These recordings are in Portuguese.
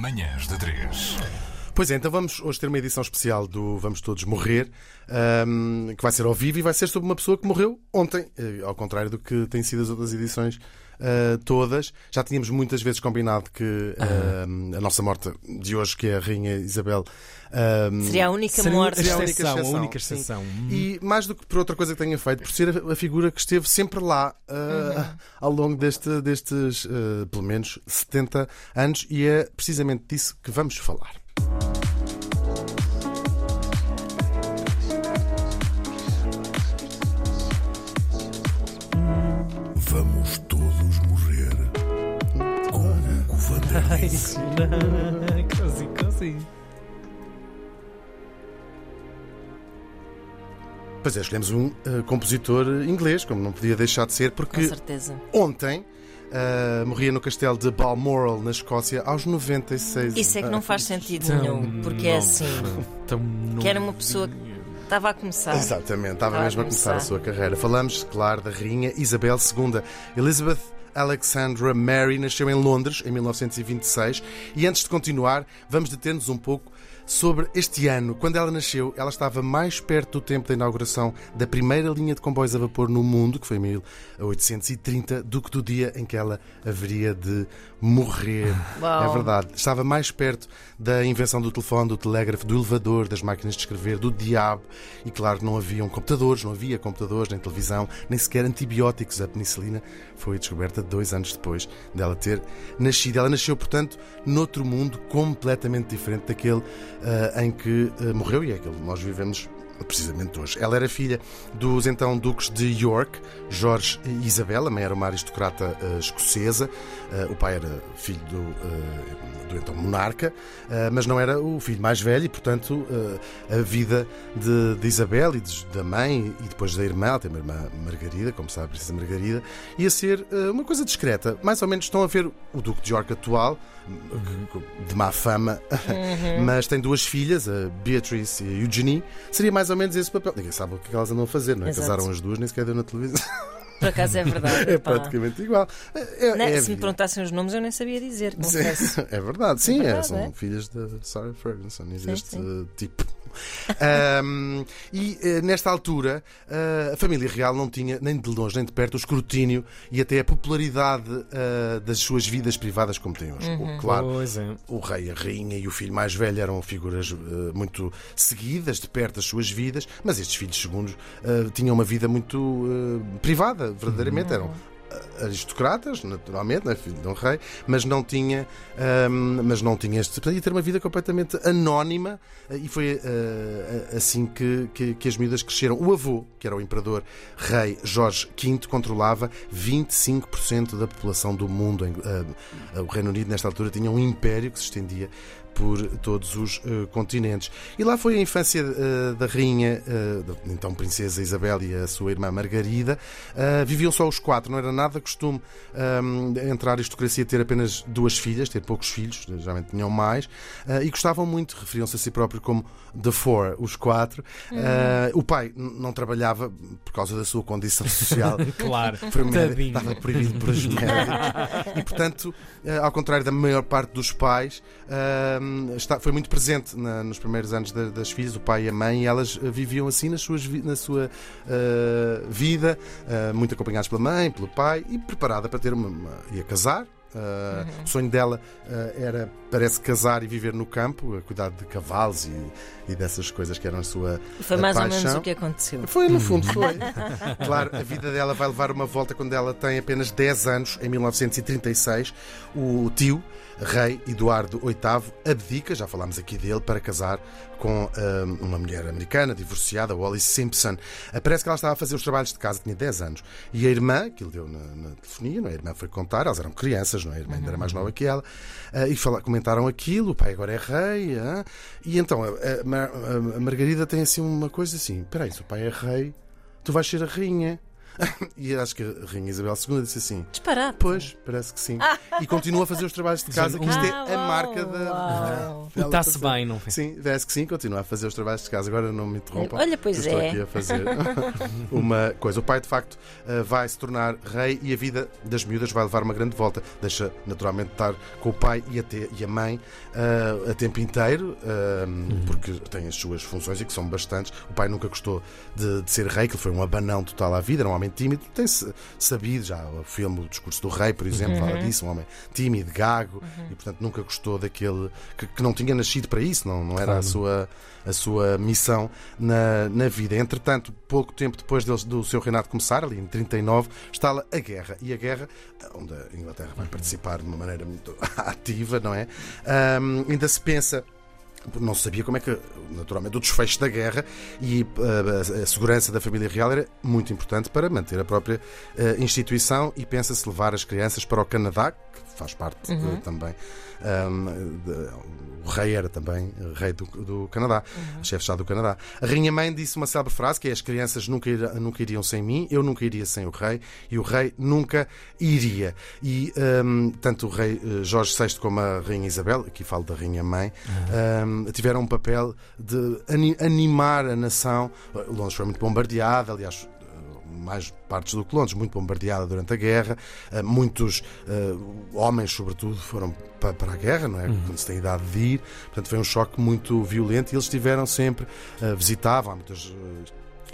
Manhãs de 3. Pois é, então vamos hoje ter uma edição especial do Vamos Todos Morrer, ahm, que vai ser ao vivo e vai ser sobre uma pessoa que morreu ontem, eh, ao contrário do que têm sido as outras edições ah, todas. Já tínhamos muitas vezes combinado que ahm, a nossa morte de hoje, que é a Rainha Isabel, ahm, Seria a única Seria morte. seria a única exceção, a única exceção. Hum. E mais do que por outra coisa que tenha feito, por ser a, a figura que esteve sempre lá ah, ao longo deste, destes, pelo menos, 70 anos, e é precisamente disso que vamos falar. Consigo, consigo. Pois é, escolhemos um ah, compositor inglês, como não podia deixar de ser, Com porque certeza. ontem ah, morria no castelo de Balmoral, na Escócia, aos 96 Isso é que não anos. faz sentido Tão nenhum, porque é assim. Tão Que era uma pessoa que estava a começar. Exatamente, estava Estava a mesmo a começar a começar. sua carreira. Falamos, claro, da rainha Isabel II. Elizabeth Alexandra Mary nasceu em Londres em 1926 e antes de continuar, vamos deter-nos um pouco sobre este ano. Quando ela nasceu, ela estava mais perto do tempo da inauguração da primeira linha de comboios a vapor no mundo, que foi em 1830, do que do dia em que ela haveria de morrer. Uau. É verdade. Estava mais perto da invenção do telefone, do telégrafo, do elevador, das máquinas de escrever, do diabo. E claro, não haviam computadores, não havia computadores, nem televisão, nem sequer antibióticos. A penicilina foi descoberta dois anos depois dela ter nascido. Ela nasceu, portanto, noutro mundo completamente diferente daquele ah, em que ah, morreu e é aquele que nós vivemos precisamente hoje. Ela era filha dos então duques de York, Jorge e Isabel, a mãe era uma aristocrata eh, escocesa, eh, o pai era filho do, eh, do então monarca, eh, mas não era o filho mais velho e, portanto, eh, a vida de, de Isabel e de- da mãe e depois da irmã, ela tem uma irmã Margarida, como sabe, a princesa Margarida, ia ser eh, uma coisa discreta. Mais ou menos estão a ver o duque de York atual, de má fama, mas tem duas filhas, a Beatrice e a Eugenie. Seria mais ou menos esse papel. Ninguém sabe o que elas andam a fazer, não é? Exato. Casaram as duas, nem sequer deu na televisão. Por acaso é verdade. É pá. praticamente igual. É, Não, é se me perguntassem os nomes, eu nem sabia dizer. Confesso. É verdade, sim, é, verdade, são é. filhas da Sarah Ferguson e deste sim. Uh, tipo. Ahm, e eh, nesta altura eh, a família real não tinha nem de longe nem de perto o escrutínio e até a popularidade eh, das suas vidas privadas como tem hoje. Uhum. Claro, Pois é. o rei, a rainha e o filho mais velho eram figuras eh, muito seguidas de perto das suas vidas, mas estes filhos segundos eh, tinham uma vida muito privada, verdadeiramente. Eram eh, aristocratas, naturalmente, né, filho de um rei, mas não tinha, ahm, mas não tinha este. Podia ter uma vida completamente anónima eh, e foi eh, assim que, que, que as miúdas cresceram. O avô, que era o imperador rei Jorge V, controlava 25% da população do mundo. Eh, o Reino Unido, nesta altura, tinha um império que se estendia por todos os eh, continentes. E lá foi a infância eh, da rainha, da então princesa Isabel e a sua irmã Margarida. Viviam só os quatro, não era nada costume ahm, entre a aristocracia ter apenas duas filhas, ter poucos filhos, geralmente tinham mais, e gostavam muito, referiam-se a si próprio como The Four, os quatro. Eh, o pai não trabalhava por causa da sua condição social. Claro. Foi um médico, estava proibido por os médicos. E, portanto, ao contrário da maior parte dos pais, ahm, está- foi muito presente na- nos primeiros anos da- das filhas, o pai e a mãe, e elas eh, viviam assim nas suas, na sua eh, vida, eh, muito acompanhadas pela mãe, pelo pai, e preparada para ter uma. uma ia casar. Uh, O sonho dela uh, era, parece, casar e viver no campo, a cuidar de cavalos e, e dessas coisas que eram a sua foi mais ou paixão. menos o que aconteceu. Foi, no fundo, foi. claro, a vida dela vai levar uma volta quando ela tem apenas 10 anos, em 1936. O tio, rei Eduardo VIII, abdica, já falámos aqui dele, para casar com hum, uma mulher americana, divorciada, Wally Simpson. Ah, Parece que ela estava a fazer os trabalhos de casa, tinha 10 anos. E a irmã, que ele deu na, na telefonia, não é? a irmã foi contar, elas eram crianças, não é? a irmã ainda era mais nova que ela, ah, e fala- comentaram aquilo, o pai agora é rei. ah. E então a, a a Margarida tem assim uma coisa assim: peraí, se o pai é rei, tu vais ser a rainha. E acho que a Rainha Isabel II disse assim: Disparado. Pois, parece que sim. E continua a fazer os trabalhos de casa, que isto é Ah, a marca da. Está-se bem, não é? Sim, parece que sim, continua a fazer os trabalhos de casa. Agora não me interrompam. Olha, pois eu estou é. aqui a fazer uma coisa. O pai, de facto, eh, vai se tornar rei e a vida das miúdas vai levar uma grande volta. Deixa, naturalmente, estar com o pai e a, te- e a mãe eh, a tempo inteiro, eh, porque tem as suas funções e que são bastantes. O pai nunca gostou de, de ser rei, que ele foi um abanão total à vida, era um homem tímido. Tem-se sabido já, o filme O Discurso do Rei, por exemplo, fala disso, um homem tímido, gago, e portanto nunca gostou daquele que, que não tinha nascido para isso, não, não era a Claro. sua, a sua missão na, na vida. Entretanto, pouco tempo depois deles- do seu reinado começar, ali em 39, está a guerra. E a guerra, onde a Inglaterra vai participar de uma maneira muito ativa, não é? Ahm, ainda se pensa. Não se sabia como é que, naturalmente, o desfecho da guerra e uh, a segurança da família real era muito importante para manter a própria uh, instituição e pensa-se levar as crianças para o Canadá, que faz parte uh, também. Um, de- o rei era também rei do, do Canadá, chefe de Estado do Canadá. A Rainha Mãe disse uma célebre frase que é: As crianças nunca, ira- nunca iriam sem mim, eu nunca iria sem o rei e o rei nunca iria. E um, tanto o rei eh, Jorge VI como a Rainha Isabel, aqui falo da Rainha Mãe, um, tiveram um papel de ani- animar a nação. Londres foi muito bombardeada, aliás mais partes do que Londres, muito bombardeada durante a guerra. Uh, muitos uh, homens, sobretudo, foram pa- para a guerra, não é? Quando se tem idade de ir. Portanto, foi um choque muito violento e eles estiveram sempre, uh, visitavam, há muitas.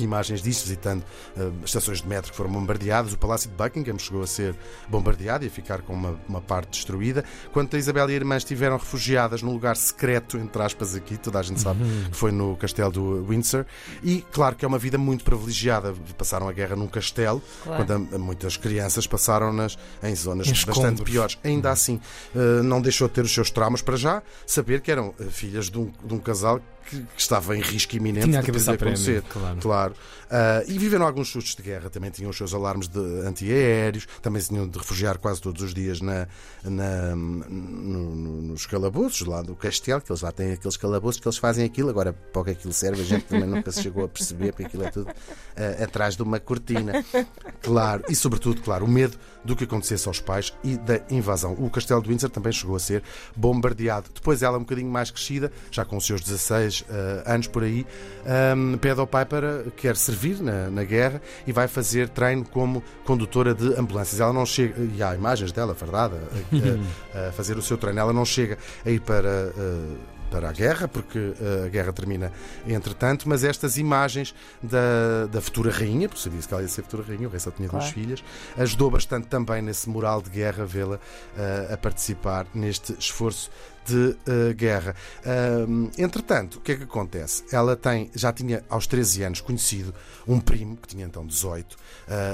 Uh, Imagens disso, visitando uh, estações de metro que foram bombardeadas. O Palácio de Buckingham chegou a ser bombardeado e a ficar com uma, uma parte destruída. Quando a Isabel e a irmã estiveram refugiadas num lugar secreto, entre aspas, aqui, toda a gente sabe que foi no castelo do Windsor. E claro que é uma vida muito privilegiada. Passaram a guerra num castelo, Claro. quando a- muitas crianças passaram-nas em zonas Em bastante escombros. piores. Ainda assim, eh, não deixou de ter os seus traumas para já, saber que eram eh, filhas de um, de um casal que, que estava em risco iminente Tinha a de poder a prémio, acontecer. claro. Claro. Ah, e viveram alguns sustos de guerra, também tinham os seus alarmes de antiaéreos, também se tinham de refugiar quase todos os dias na, na- no- no- nos calabouços lá do castelo, que eles lá têm aqueles calabouços que eles fazem aquilo. Agora, para o que aquilo serve, a gente também nunca se chegou a perceber, porque aquilo é tudo ah, atrás de uma cortina. Claro, e sobretudo, claro, o medo do que acontecesse aos pais e da invasão. O castelo de Windsor também chegou a ser bombardeado. Depois ela, um bocadinho mais crescida, já com os seus 16 ah, anos por aí, ahm, pede ao pai para quer servir na, na guerra e vai fazer treino como condutora de ambulâncias. Ela não chega, e há imagens dela, verdade, a, a- a fazer o seu treino. Ela não chega a ir para. ah, para a guerra, porque uh, a guerra termina entretanto, mas estas imagens da, da futura rainha, porque sabia-se que ela ia ser futura rainha, o rei só tinha duas Claro. filhas, ajudou bastante também nesse moral de guerra vê-la uh, a participar neste esforço de uh, guerra. Um, entretanto, o que é que acontece? Ela tem, já tinha aos 13 anos conhecido um primo, que tinha então 18. Uh,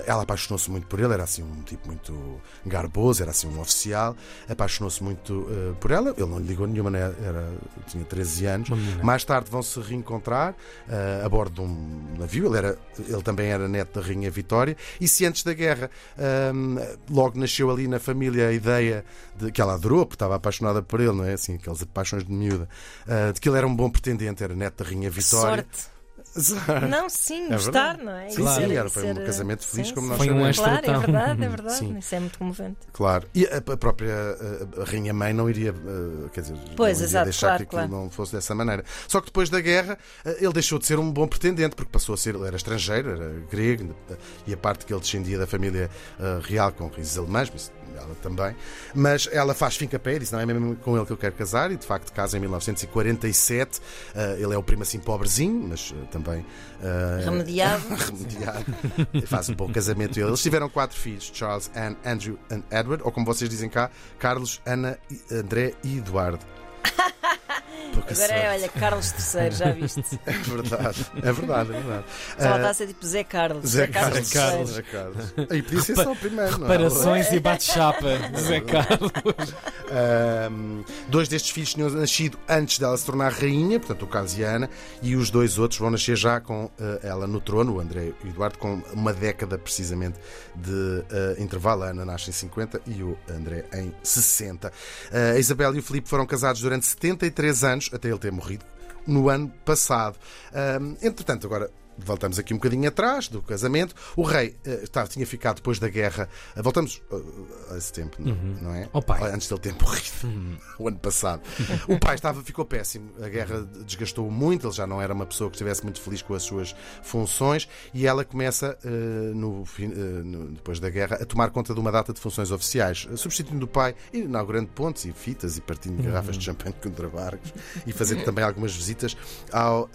ela apaixonou-se muito por ele, era assim um tipo muito garboso, era assim um oficial. Apaixonou-se muito uh, por ela. Ele não lhe ligou nenhuma, né? era, tinha 13 anos. Mais tarde vão se reencontrar uh, a bordo de um navio. Ele, era, ele também era neto da Rainha Vitória. E se antes da guerra logo nasceu ali na família a ideia de que ela adorou, porque estava apaixonada por ele, não é? Assim, aquelas paixões de miúda, uh, de que ele era um bom pretendente, era neto da Rainha Vitória. Sorte. Não, sim, É gostar, não é? Sim, Isso sim, era- era, foi um casamento feliz, sim, como nós Foi um sabemos. Claro, é verdade, é verdade. Sim. Isso é muito comovente. Claro. E a, a própria a, Rainha Mãe não iria, eh, quer dizer, Pois, não iria exato, deixar claro, que aquilo claro. não fosse dessa maneira. Só que depois da guerra eh, ele deixou de ser um bom pretendente, porque passou a ser, ele era estrangeiro, era grego, eh, e a parte que ele descendia da família eh, real com raízes alemãs, mas ela também. Mas ela faz fim capé e disse: não é mesmo com ele que eu quero casar, e de facto casa em 1947. Eh, ele é o primo assim pobrezinho, mas eh, também. eh, Remediado. remediado. Faz um bom casamento ele. Eles tiveram quatro filhos: Charles, Anne, Andrew e Edward, ou como vocês dizem cá, Carlos, Ana, André e Eduardo. Pouca Agora é, olha, Carlos III, já viste? É verdade, é verdade, é verdade. Só Ah, está a ser tipo Zé Carlos. Zé Carlos. Carlos. Zé Carlos. Aí podia ser só o primeiro, não é? Reparações e bate-chapa de Zé Carlos. Ahm, dois destes filhos tinham nascido antes dela se tornar rainha, portanto o Carlos e a Ana, e os dois outros vão nascer já com eh, ela no trono, o André e o Eduardo, com uma década precisamente de eh, intervalo. A Ana nasce em 50 e o André em 60. Eh, a Isabel e o Filipe foram casados durante 73 anos, até ele ter morrido. No ano passado. Entretanto, agora voltamos aqui um bocadinho atrás do casamento. O rei eh, estava, tinha ficado depois da guerra. eh, voltamos eh, a esse tempo, não- não é? Ao pai. Antes dele ter morrido, o ano passado. O pai estava, ficou péssimo. A guerra desgastou-o muito. Ele já não era uma pessoa que estivesse muito feliz com as suas funções. E ela começa, no no- depois da guerra, a tomar conta de uma data de funções oficiais, substituindo o pai, inaugurando pontes e fitas e partindo garrafas de champanhe contra barcos e fazendo também algumas visitas ao,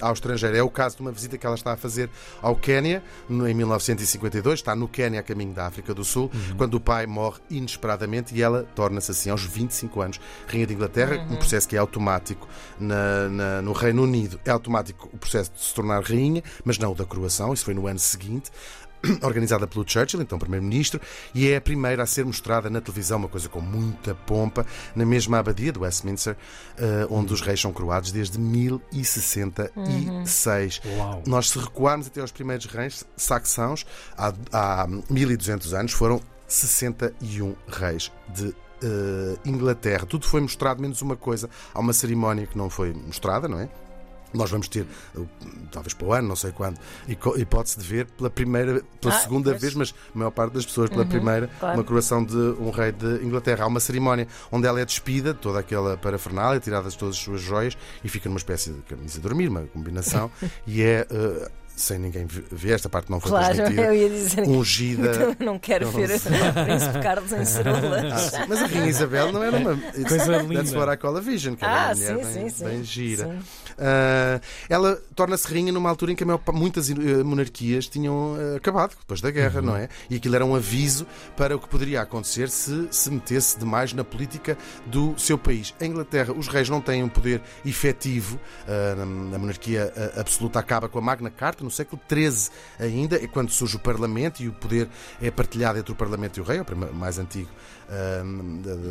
ao estrangeiro. É o caso de uma visita que ela está a fazer ao Quénia em 1952. Está no Quénia, a caminho da África do Sul, quando o pai morre inesperadamente e ela torna-se assim aos 25 anos Rainha de Inglaterra, um processo que é automático na- na- no Reino Unido. É automático o processo de se tornar rainha, mas não o da coroação. Isso foi no ano seguinte organizada pelo Churchill, então Primeiro-Ministro, e é a primeira a ser mostrada na televisão, uma coisa com muita pompa, na mesma abadia de Westminster, eh, onde os reis são coroados desde 1066. Uau. Nós, se recuarmos até aos primeiros reis saxãos, há, há 1200 anos, foram 61 reis de eh, Inglaterra. Tudo foi mostrado, menos uma coisa. Há uma cerimónia que não foi mostrada, não é? Nós vamos ter, eh, talvez para o ano, não sei quando, hipótese de ver pela primeira, pela Ah, segunda pois. vez, mas a maior parte das pessoas pela primeira, claro. uma coroação de um rei de Inglaterra. Há uma cerimónia onde ela é despida de toda aquela parafernália, tiradas todas as suas joias e fica numa espécie de camisa de dormir, uma combinação, e é, eh, sem ninguém ve- ver, esta parte não foi Claro, transmitida, eu ia dizer. ungida. Também não quero ver o Príncipe Carlos em cerolas. Ah, mas a Rainha Isabel não era uma. Coisa That's linda. what I call a vision, que era Ah, uma mulher sim, bem, sim, bem gira. Sim. Ah, ela torna-se rainha numa altura em que maior muitas eh, monarquias tinham eh, acabado, depois da guerra, Uhum. não é? E aquilo era um aviso para o que poderia acontecer se se metesse demais na política do seu país. Em Inglaterra, os reis não têm um poder efetivo, ah, a monarquia ah, absoluta acaba com a Magna Carta no século XIII ainda, é quando surge o Parlamento e o poder é partilhado entre o Parlamento e o rei, é o mais antigo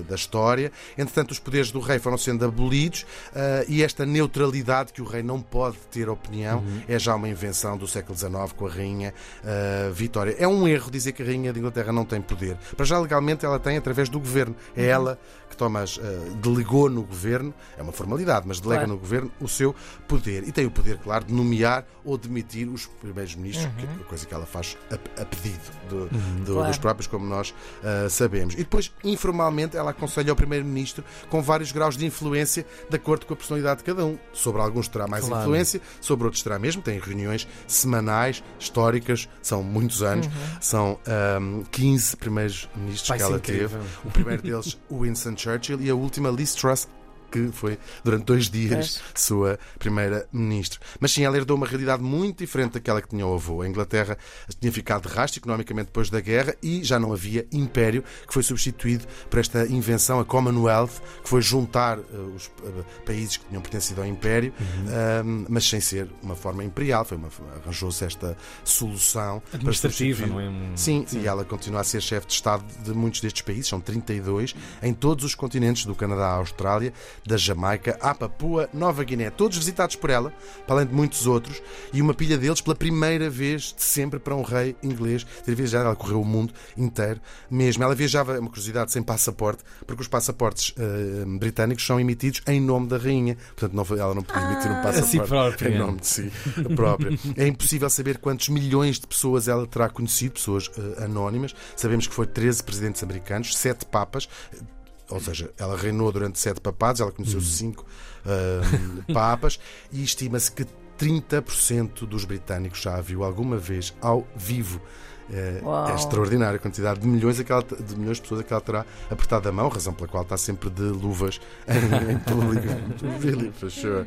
da, história. Entretanto, os poderes do rei foram sendo abolidos ah, e esta neutralidade que o rei não pode ter opinião é já uma invenção do século XIX com a rainha ah, Vitória. É um erro dizer que a rainha de Inglaterra não tem poder. Para já legalmente ela tem através do governo. É ela que toma as, ah, delegou no governo, é uma formalidade, mas delega Claro. no governo o seu poder. E tem o poder, claro, de nomear ou demitir os primeiros ministros, que é coisa que ela faz a, a pedido do- do- Claro. dos próprios, como nós ah, sabemos. E depois, informalmente, ela aconselha ao primeiro-ministro com vários graus de influência de acordo com a personalidade de cada um. Sobre alguns terá mais Claro. influência, sobre outros terá mesmo. Tem reuniões semanais, históricas, são muitos anos, são ahm, 15 primeiros ministros Vai que ela incrível. teve. O primeiro deles, Winston Churchill, e a última, Liz Truss, que foi durante dois dias sua primeira ministra. Mas sim, ela herdou uma realidade muito diferente daquela que tinha o avô. A Inglaterra tinha ficado de rastro economicamente depois da guerra e já não havia império, que foi substituído por esta invenção, a Commonwealth, que foi juntar eh, os eh, países que tinham pertencido ao império, ahm, mas sem ser uma forma imperial. Foi uma- Arranjou-se esta solução Administrativa, não é? Um- Sim, e ela continua a ser chefe de Estado de muitos destes países, são 32, em todos os continentes, do Canadá à Austrália, da Jamaica à Papua Nova Guiné, todos visitados por ela, para além de muitos outros, e uma pilha deles pela primeira vez de sempre para um rei inglês ter viajado. Ela correu o mundo inteiro mesmo. Ela viajava, é uma curiosidade, sem passaporte, porque os passaportes eh, britânicos são emitidos em nome da rainha. Portanto, não, ela não podia emitir um Ah. passaporte A si própria. em nome de si própria. É impossível saber quantos milhões de pessoas ela terá conhecido, pessoas eh, anónimas. Sabemos que foi 13 presidentes americanos, 7 papas. Ou seja, ela reinou durante sete papados, ela conheceu cinco ah, papas e estima-se que 30% dos britânicos já a viu alguma vez ao vivo. Eh. É extraordinária a quantidade de milhões, que ela- de milhões de pessoas que ela terá apertado a mão, razão pela qual está sempre de luvas em, em público. really, for sure.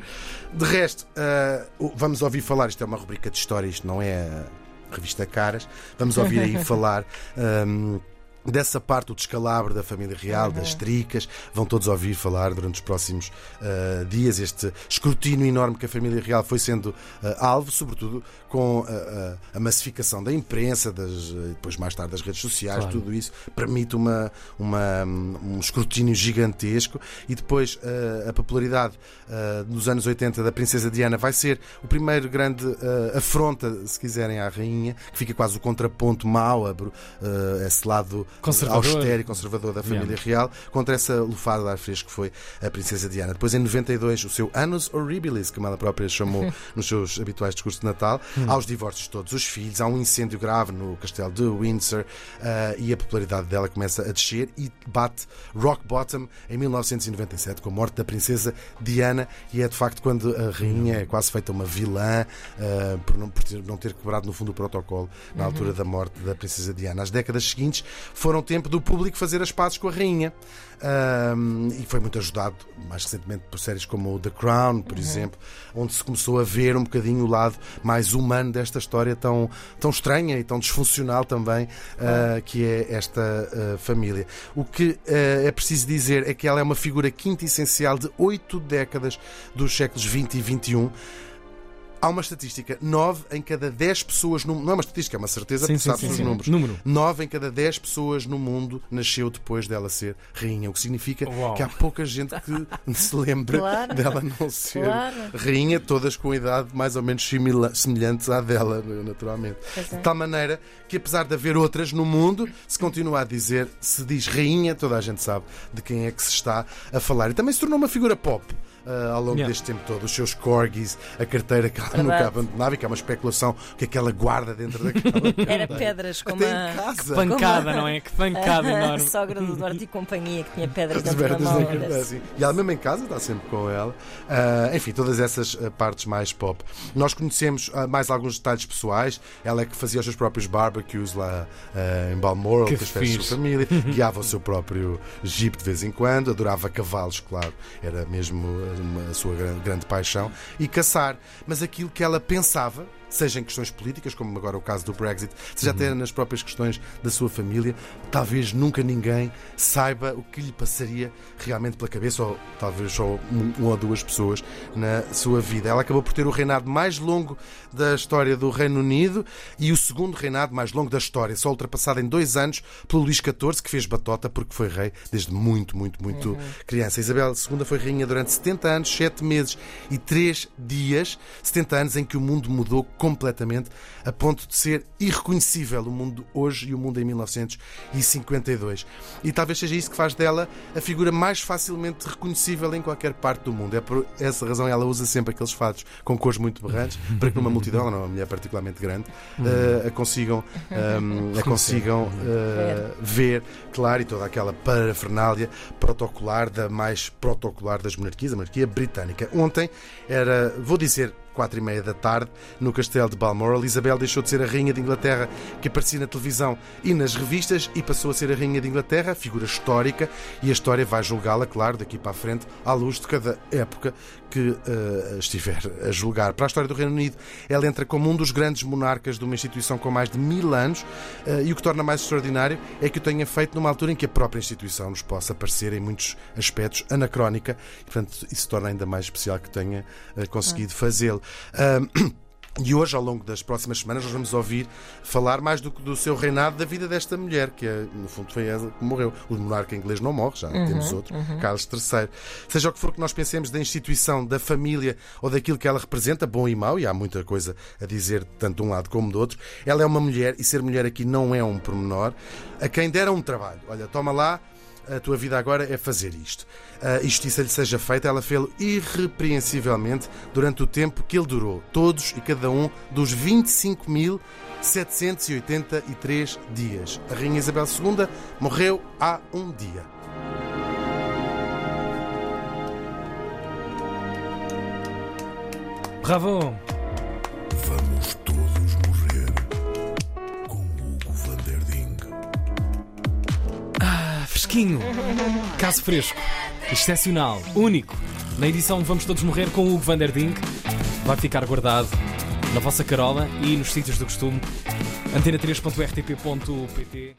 De resto, ah, o- vamos ouvir falar, isto é uma rubrica de história, isto não é a revista Caras, vamos ouvir aí falar. ahm, Dessa parte, o descalabro da família real, das tricas, vão todos ouvir falar durante os próximos ah, dias. Este escrutínio enorme que a família real foi sendo ah, alvo, sobretudo com ah, a massificação da imprensa, das, depois mais tarde das redes sociais, Claro. tudo isso permite uma, uma, um escrutínio gigantesco. E depois a popularidade nos anos 80 da Princesa Diana vai ser o primeiro grande afronta, se quiserem, à rainha, que fica quase o contraponto mau, esse lado Conservador. austero e conservador da família real, contra essa lufada de ar fresco que foi a princesa Diana. Depois, em 92, o seu Annus Horribilis, como ela própria chamou nos seus habituais discursos de Natal, há os divórcios de todos os filhos, há um incêndio grave no castelo de Windsor ah, e a popularidade dela começa a descer e bate rock bottom em 1997 com a morte da princesa Diana e é de facto quando a rainha é quase feita uma vilã ah, por, não, por ter- não ter quebrado no fundo o protocolo na altura da morte da princesa Diana. As décadas seguintes foram tempo do público fazer as pazes com a rainha Ahm, e foi muito ajudado mais recentemente por séries como The Crown, por exemplo, onde se começou a ver um bocadinho o lado mais humano desta história tão, tão estranha e tão disfuncional também ah, que é esta ah, família. O que ah, é preciso dizer é que ela é uma figura quinta essencial de oito décadas dos séculos 20 e 21. Há uma estatística: 9 em cada 10 pessoas no Não é uma estatística, é uma certeza, Sim, porque sim, sabe sim, os sim. números. Número. 9 em cada 10 pessoas no mundo nasceu depois dela ser rainha, o que significa Uau. que há pouca gente que se lembra Claro. dela não ser Claro. rainha, todas com idade mais ou menos semelhante à dela, naturalmente. Pois é. De tal maneira que, apesar de haver outras no mundo, se continua a dizer, se diz rainha, toda a gente sabe de quem é que se está a falar. E também se tornou uma figura pop. Ah, ao longo Yeah. deste tempo todo, os seus corgis, a carteira que ela nunca abandonava e que é uma especulação que é que ela guarda dentro daquela. Era pedras como Até em a casa. Pancada, não é? Que pancada a enorme. sogra do Duarte e companhia que tinha pedras As dentro da mão. Kardashian. E ela mesmo em casa está sempre com ela. Ah, enfim, todas essas ah, partes mais pop. Nós conhecemos mais alguns detalhes pessoais. Ela é que fazia os seus próprios barbecues lá ah, em Balmoral, Que com as festas da fixe. sua família, guiava o seu próprio jeep de vez em quando, adorava cavalos, claro, era mesmo uma- sua grande, grande paixão, e caçar. Mas aquilo que ela pensava. Seja em questões políticas, como agora o caso do Brexit, seja até nas próprias questões da sua família, talvez nunca ninguém saiba o que lhe passaria realmente pela cabeça, ou talvez só um, uma ou duas pessoas na sua vida. Ela acabou por ter o reinado mais longo da história do Reino Unido e o segundo reinado mais longo da história, só ultrapassado em dois anos pelo Luís XIV, que fez batota porque foi rei desde muito, muito, muito criança. Isabel II foi rainha durante 70 anos, 7 meses e 3 dias, 70 anos em que o mundo mudou completamente a ponto de ser irreconhecível o mundo hoje e o mundo em 1952. E talvez seja isso que faz dela a figura mais facilmente reconhecível em qualquer parte do mundo. É por essa razão ela usa sempre aqueles fatos com cores muito berrantes para que numa multidão, ela não é uma mulher particularmente grande, eh, a consigam, ehm, a consigam eh, ver, claro, e toda aquela parafernália protocolar da mais protocolar das monarquias, a monarquia britânica. Ontem era, vou dizer, quatro e meia da tarde, no castelo de Balmoral, Isabel deixou de ser a rainha de Inglaterra que aparecia na televisão e nas revistas e passou a ser a rainha de Inglaterra, figura histórica, e a história vai julgá-la, claro, daqui para a frente, à luz de cada época que eh, estiver a julgar. Para a história do Reino Unido, ela entra como um dos grandes monarcas de uma instituição com mais de mil anos, eh, e o que torna mais extraordinário é que o tenha feito numa altura em que a própria instituição nos possa parecer, em muitos aspectos, anacrónica, e, portanto, isso torna ainda mais especial que tenha eh, conseguido fazê-lo. E hoje, ao longo das próximas semanas, nós vamos ouvir falar mais do que do seu reinado, da vida desta mulher, que é, no fundo foi ela que morreu. O monarca inglês não morre, já temos outro, Carlos III. Seja o que for que nós pensemos da instituição, da família ou daquilo que ela representa, bom e mau, e há muita coisa a dizer tanto de um lado como do outro, ela é uma mulher, e ser mulher aqui não é um pormenor, a quem dera um trabalho. Olha, toma lá, a tua vida agora é fazer isto. A justiça lhe seja feita, ela fê-lo irrepreensivelmente durante o tempo que ele durou, todos e cada um dos 25.783 dias. A Rainha Isabel II morreu há um dia. Bravo! Fresquinho. Caso fresco. Excepcional. Único. Na edição Vamos Todos Morrer com o Hugo van der Dink. Vai ficar guardado na vossa carola e nos sítios do costume. Antena3.rtp.pt